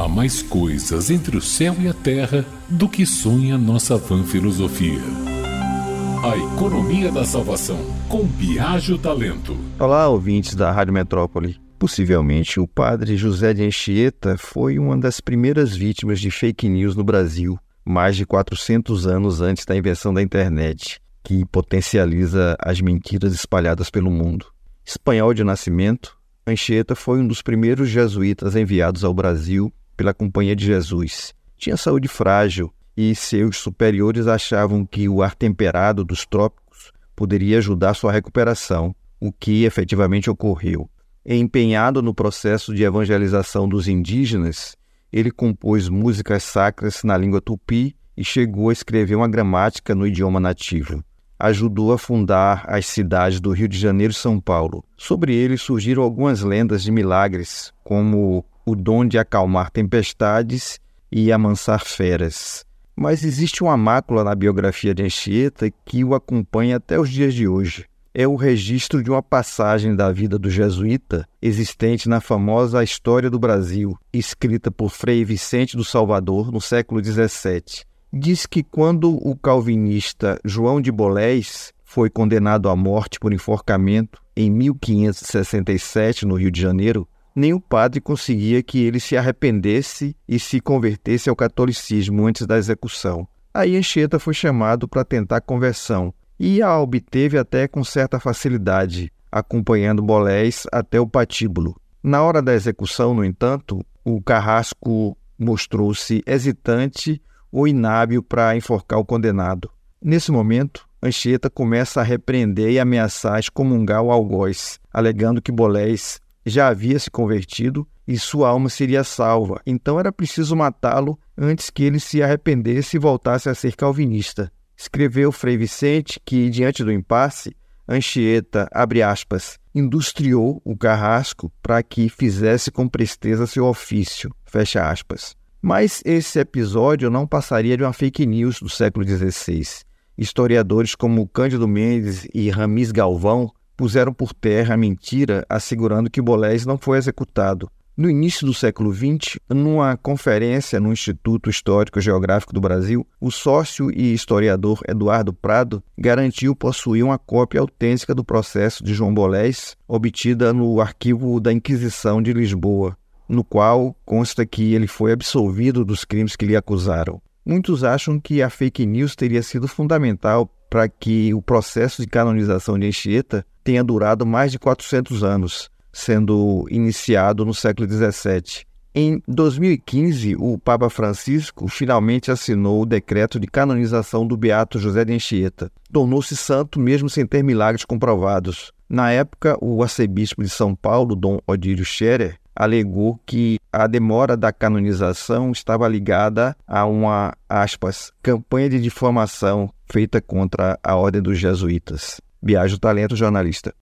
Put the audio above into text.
Há mais coisas entre o céu e a terra do que sonha nossa vã filosofia. A economia da salvação, com Biagio Talento. Olá, ouvintes da Rádio Metrópole. Possivelmente o padre José de Anchieta foi uma das primeiras vítimas de fake news no Brasil, mais de 400 anos antes da invenção da internet, que potencializa as mentiras espalhadas pelo mundo. Espanhol de nascimento, Anchieta foi um dos primeiros jesuítas enviados ao Brasil pela Companhia de Jesus. Tinha saúde frágil e seus superiores achavam que o ar temperado dos trópicos poderia ajudar sua recuperação, o que efetivamente ocorreu. Empenhado no processo de evangelização dos indígenas, ele compôs músicas sacras na língua tupi e chegou a escrever uma gramática no idioma nativo. Ajudou a fundar as cidades do Rio de Janeiro e São Paulo. Sobre ele surgiram algumas lendas de milagres, como o dom de acalmar tempestades e amansar feras. Mas existe uma mácula na biografia de Anchieta que o acompanha até os dias de hoje. É o registro de uma passagem da vida do jesuíta existente na famosa História do Brasil, escrita por Frei Vicente do Salvador no século XVII. Diz que quando o calvinista João de Bolés foi condenado à morte por enforcamento em 1567 no Rio de Janeiro, nenhum padre conseguia que ele se arrependesse e se convertesse ao catolicismo antes da execução. Aí Anchieta foi chamado para tentar conversão e a obteve até com certa facilidade, acompanhando Bolés até o patíbulo. Na hora da execução, no entanto, o carrasco mostrou-se hesitante ou inábil para enforcar o condenado. Nesse momento, Anchieta começa a repreender e ameaçar excomungar o algoz, alegando que Bolés já havia se convertido e sua alma seria salva, então era preciso matá-lo antes que ele se arrependesse e voltasse a ser calvinista. Escreveu Frei Vicente que, diante do impasse, Anchieta, abre aspas, industriou o carrasco para que fizesse com presteza seu ofício, fecha aspas. Mas esse episódio não passaria de uma fake news do século XVI. Historiadores como Cândido Mendes e Ramis Galvão puseram por terra a mentira, assegurando que Bolés não foi executado. No início do século XX, numa conferência no Instituto Histórico Geográfico do Brasil, o sócio e historiador Eduardo Prado garantiu possuir uma cópia autêntica do processo de João Bolés, obtida no arquivo da Inquisição de Lisboa, no qual consta que ele foi absolvido dos crimes que lhe acusaram. Muitos acham que a fake news teria sido fundamental para que o processo de canonização de Anchieta tenha durado mais de 400 anos, sendo iniciado no século XVII. Em 2015, o Papa Francisco finalmente assinou o decreto de canonização do beato José de Anchieta. Tornou-se santo mesmo sem ter milagres comprovados. Na época, o arcebispo de São Paulo, Dom Odílio Scherer, alegou que a demora da canonização estava ligada a uma, aspas, campanha de difamação feita contra a Ordem dos Jesuítas. Biagio Talento, jornalista.